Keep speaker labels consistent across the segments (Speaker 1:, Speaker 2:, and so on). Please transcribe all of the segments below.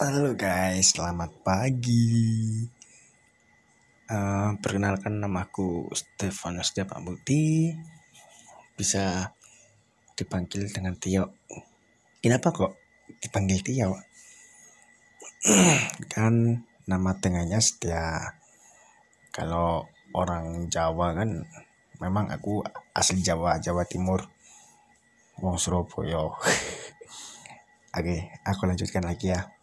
Speaker 1: Halo guys, selamat pagi. Uh, perkenalkan namaku Stefanus Bukti. Bisa dipanggil dengan Tio. Kenapa kok dipanggil Tio? kan nama tengahnya Setia. Kalau orang Jawa kan memang aku asli Jawa, Jawa Timur. Wong Surabaya. Oke, aku lanjutkan lagi ya.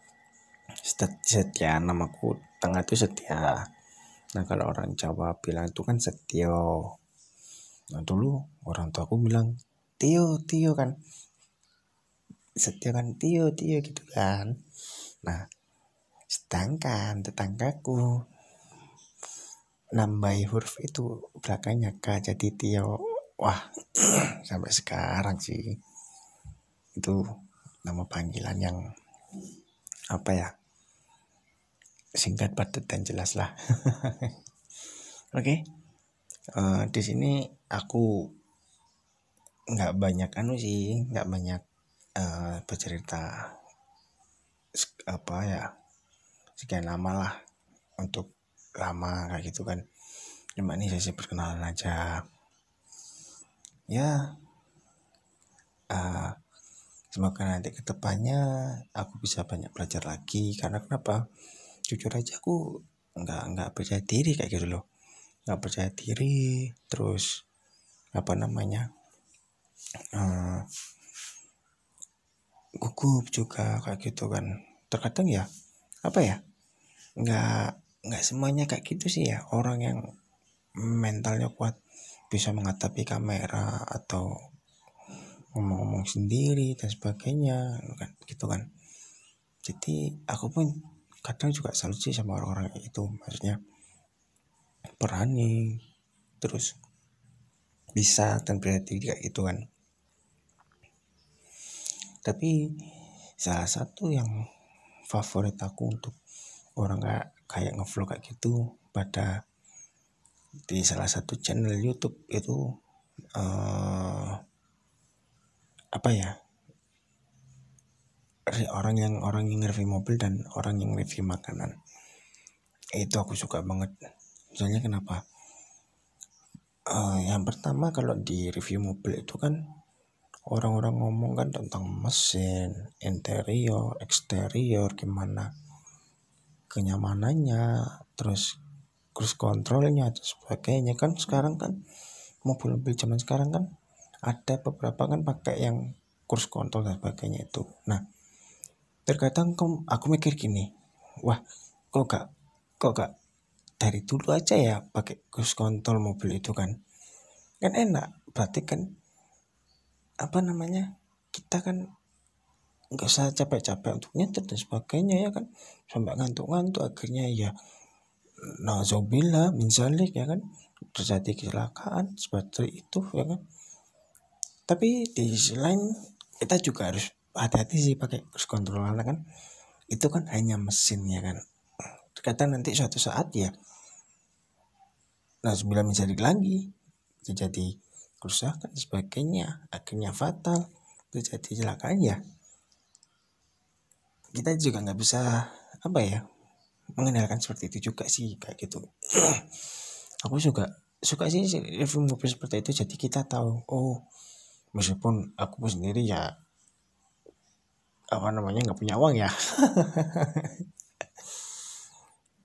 Speaker 1: Setia namaku tengah itu setia. Nah kalau orang Jawa bilang itu kan setio. Nah dulu orang tua aku bilang Tio, Tio kan. Setia kan Tio, Tio gitu kan. Nah sedangkan tetanggaku nambahi huruf itu belakangnya K jadi Tio. Wah sampai sekarang sih itu nama panggilan yang apa ya singkat padat dan jelas lah. Oke. Okay. uh, eh, di sini aku nggak banyak anu sih nggak banyak uh, bercerita apa ya sekian lama lah untuk lama kayak gitu kan. Cuma ini sesi perkenalan aja. Ya uh, semoga nanti ke depannya aku bisa banyak belajar lagi. Karena kenapa jujur aja aku nggak nggak percaya diri kayak gitu loh. Nggak percaya diri terus apa namanya uh, gugup juga kayak gitu kan. Terkadang ya apa ya nggak nggak semuanya kayak gitu sih ya. Orang yang mentalnya kuat bisa menghadapi kamera atau ngomong-ngomong sendiri dan sebagainya kan gitu kan. Jadi aku pun kadang juga salut sih sama orang-orang itu maksudnya berani terus bisa dan berarti kayak gitu kan. Tapi salah satu yang favorit aku untuk orang kayak kayak ngevlog kayak gitu pada di salah satu channel YouTube itu uh, apa ya orang yang orang yang review mobil dan orang yang review makanan. Itu aku suka banget. Soalnya kenapa? Uh, yang pertama kalau di review mobil itu kan orang-orang ngomong kan tentang mesin interior eksterior gimana kenyamanannya terus cruise controlnya dan sebagainya. Kan sekarang kan mobil-mobil zaman sekarang kan ada beberapa kan pakai yang kurs kontrol dan sebagainya itu. Nah terkadang aku mikir gini wah kok gak kok gak dari dulu aja ya pakai kurs kontrol mobil itu kan? Kan enak berarti kan apa namanya kita kan nggak usah capek-capek untuk nyetir dan sebagainya ya kan? Sampai ngantuk-ngantuk akhirnya ya zobila misalnya ya kan? Terjadi kecelakaan seperti itu ya kan? Tapi di sisi lain kita juga harus hati-hati sih pakai cruise control karena kan itu kan hanya mesin ya kan? Terkadang nanti suatu saat ya nah sembilan menjadi lagi terjadi kerusakan sebagainya akhirnya fatal terjadi kecelakaan ya kita juga nggak bisa apa ya mengenalkan seperti itu juga sih kayak gitu. Aku juga suka sih review mobil seperti itu jadi kita tahu oh meskipun aku sendiri ya apa namanya nggak punya uang ya.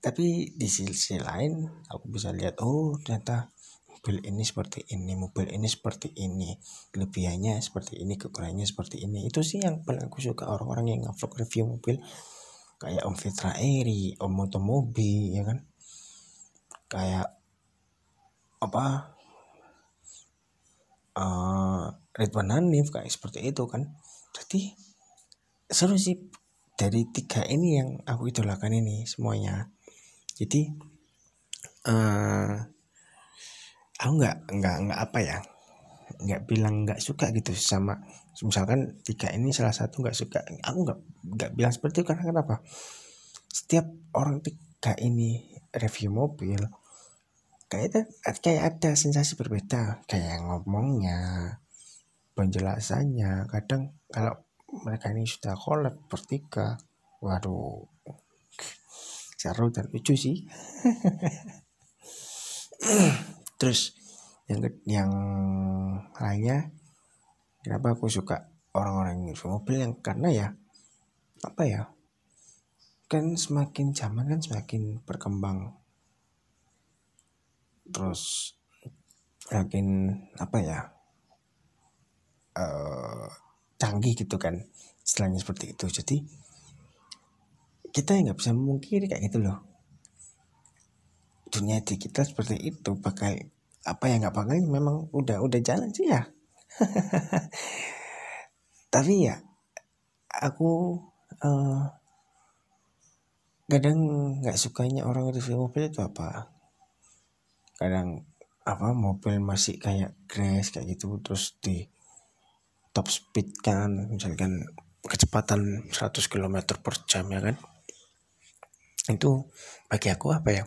Speaker 1: Tapi di sisi lain aku bisa lihat oh ternyata mobil ini seperti ini mobil ini seperti ini kelebihannya seperti ini kekurangannya seperti ini. Itu sih yang paling aku suka orang-orang yang ngevlog review mobil. Kayak Om Fitra Eri Om Motomobi ya kan? Kayak apa? Uh, Ridwan Hanif kayak seperti itu kan. Jadi seru sih. Dari tiga ini yang aku idolakan ini semuanya. Jadi uh, aku nggak nggak nggak apa ya nggak bilang nggak suka gitu sama misalkan tiga ini salah satu nggak suka aku nggak nggak bilang seperti itu karena kenapa? Setiap orang tiga ini review mobil kayak kayak ada sensasi berbeda. Kayak ngomongnya penjelasannya kadang kalau mereka ini sudah collab bertiga. Waduh. Seru dan lucu sih. Terus yang yang lainnya kenapa aku suka orang-orang review mobil yang karena ya apa ya kan semakin zaman kan semakin berkembang. Terus makin apa ya uh, canggih gitu kan istilahnya seperti itu. Jadi kita nggak bisa memungkiri kayak gitu loh. Dunia digital seperti itu pakai apa yang nggak pakai memang udah udah jalan sih ya. Tapi ya aku uh, kadang nggak sukanya orang review mobil itu apa. Kadang apa mobil masih kayak crash kayak gitu terus di top speed kan misalkan kecepatan 100 km per jam ya kan? Itu bagi aku apa ya?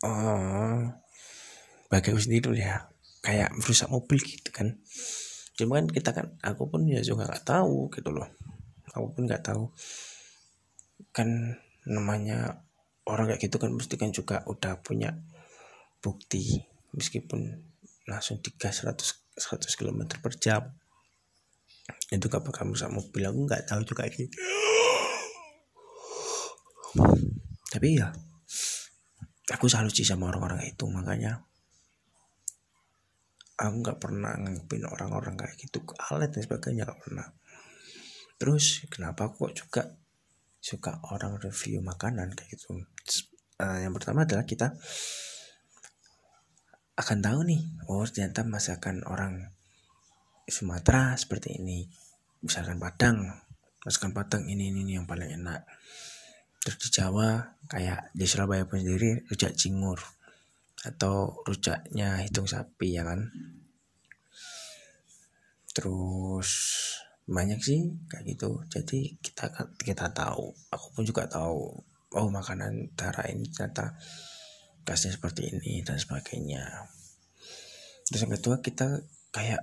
Speaker 1: Uh, bagi aku sendiri ya kayak merusak mobil gitu kan. Cuma kan kita kan aku pun ya juga nggak tahu gitu loh. Aku pun nggak tahu. Kan namanya orang kayak gitu kan mesti kan juga udah punya bukti meskipun langsung digas 100 100 km per jam. Itu gak bakal merusak mobil aku nggak tahu juga sih tapi ya aku salut sih sama orang-orang itu makanya aku nggak pernah nganggepin orang-orang kayak gitu ke alat dan sebagainya gak pernah. Terus kenapa kok juga suka orang review makanan kayak gitu? Uh, yang pertama adalah kita akan tahu nih oh ternyata masakan orang Sumatera seperti ini misalkan Padang masakan Padang ini ini, ini yang paling enak. Terus di Jawa kayak di Surabaya pun sendiri rujak cingur atau rujaknya hitung sapi ya kan? Terus banyak sih kayak gitu. Jadi kita kita tahu aku pun juga tahu oh makanan darah ini ternyata gasnya seperti ini dan sebagainya. Terus yang kedua kita kayak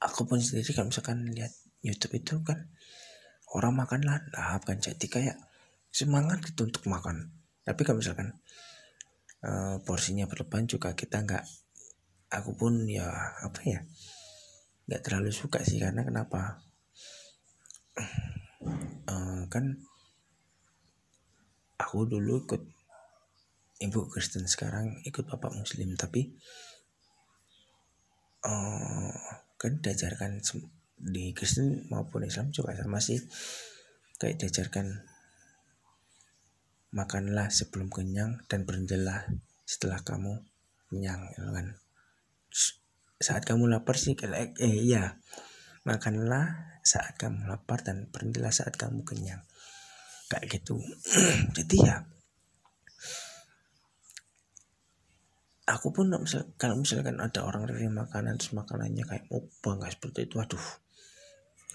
Speaker 1: aku pun sendiri kalau misalkan lihat YouTube itu kan orang makan lahap kan jadi kayak semangat gitu untuk makan. Tapi kalau misalkan uh, porsinya berlebihan juga kita nggak aku pun ya apa ya nggak terlalu suka sih. Karena kenapa? Uh, kan aku dulu ikut ibu Kristen sekarang ikut bapak Muslim tapi uh, kan diajarkan di Kristen maupun Islam juga sama sih. Kayak diajarkan makanlah sebelum kenyang dan berhentilah setelah kamu kenyang gitu kan? Saat kamu lapar sih kayak eh iya. Makanlah saat kamu lapar dan berhentilah saat kamu kenyang. Kayak gitu. Jadi ya aku pun misal, kalau misalkan ada orang review makanan terus makanannya kayak mukbang nggak seperti itu aduh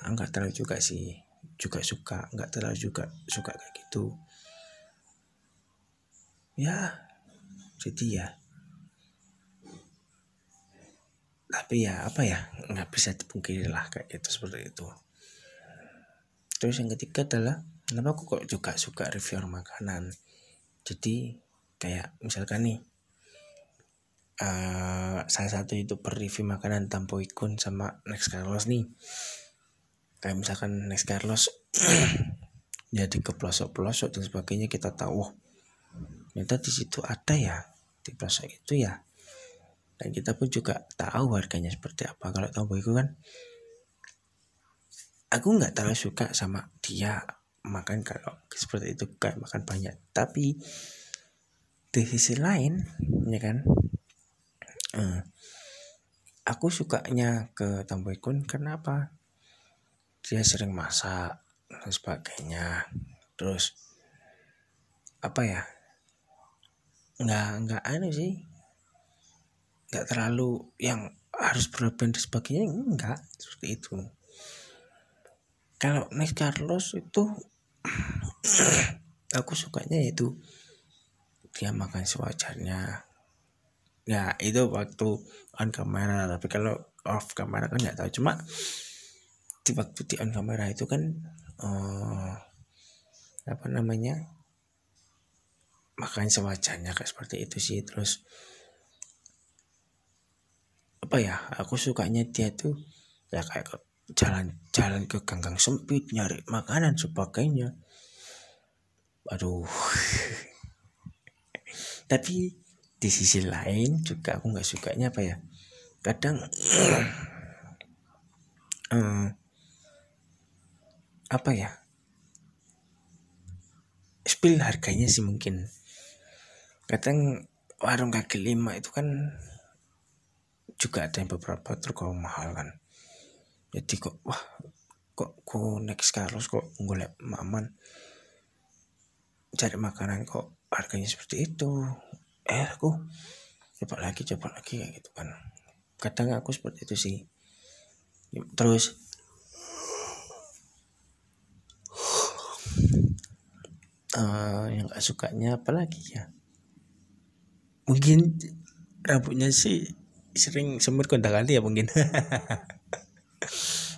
Speaker 1: nggak terlalu juga sih juga suka nggak terlalu juga suka kayak gitu. Ya jadi ya. Tapi ya apa ya nggak bisa dipungkiri lah kayak gitu seperti itu. Terus yang ketiga adalah kenapa aku kok juga suka review makanan? Jadi kayak misalkan nih uh, salah satu itu per review makanan Tampo Ikun sama Next Carlos nih. Kayak misalkan Next Carlos jadi ke pelosok-pelosok dan sebagainya kita tahu ternyata di situ ada ya di pelosok itu ya. Dan kita pun juga tahu harganya seperti apa. Kalau Tampo Ikun kan aku nggak terlalu suka sama dia makan kalau seperti itu kayak makan banyak. Tapi di sisi lain ya kan aku sukanya ke Tamboikun karena apa? Dia sering masak dan sebagainya. Terus apa ya? Nggak nggak aneh sih. Nggak terlalu yang harus berlebihan dan sebagainya enggak seperti itu. Kalau Next Carlos itu aku sukanya itu dia makan sewajarnya ya itu waktu on kamera tapi kalau off kamera kan nggak tahu. Cuma di waktu di on kamera itu kan uh, apa namanya makan sewajarnya kayak seperti itu sih. Terus apa ya aku sukanya dia tuh ya kayak jalan-jalan ke ganggang sempit nyari makanan sebagainya. Aduh. Tapi di sisi lain juga aku nggak sukanya apa ya kadang um, apa ya spill harganya sih mungkin. Kadang warung kaki lima itu kan juga ada yang beberapa tergolong mahal kan. Jadi kok wah kok ku next Carlos kok golek maman cari makanan kok harganya seperti itu eh aku coba lagi coba lagi kayak gitu kan. Kadang aku seperti itu sih. Terus uh, yang gak sukanya apalagi ya? Mungkin rambutnya sih sering semut kontak kali ya mungkin.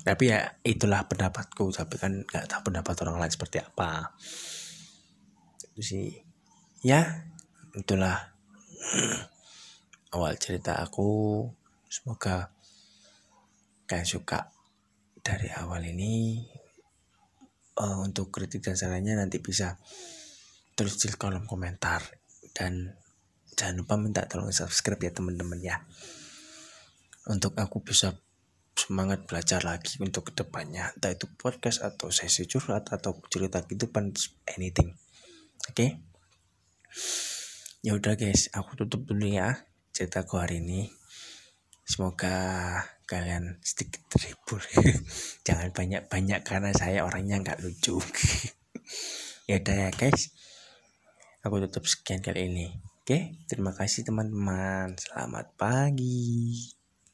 Speaker 1: Tapi ya itulah pendapatku tapi kan nggak tahu pendapat orang lain seperti apa. Itu sih. Ya itulah awal cerita aku semoga kalian suka dari awal ini. Uh, untuk kritik dan sarannya nanti bisa tulis di kolom komentar. Dan jangan lupa minta tolong subscribe ya teman-teman ya. Untuk aku bisa semangat belajar lagi untuk ke depannya entah itu podcast atau sesi curhat atau cerita kehidupan anything. Oke? okay? Ya udah guys aku tutup dulu ya ceritaku hari ini. Semoga kalian sedikit terhibur. Jangan banyak-banyak karena saya orangnya nggak lucu. Ya udah ya guys. Aku tutup sekian kali ini. Oke terima kasih teman-teman. Selamat pagi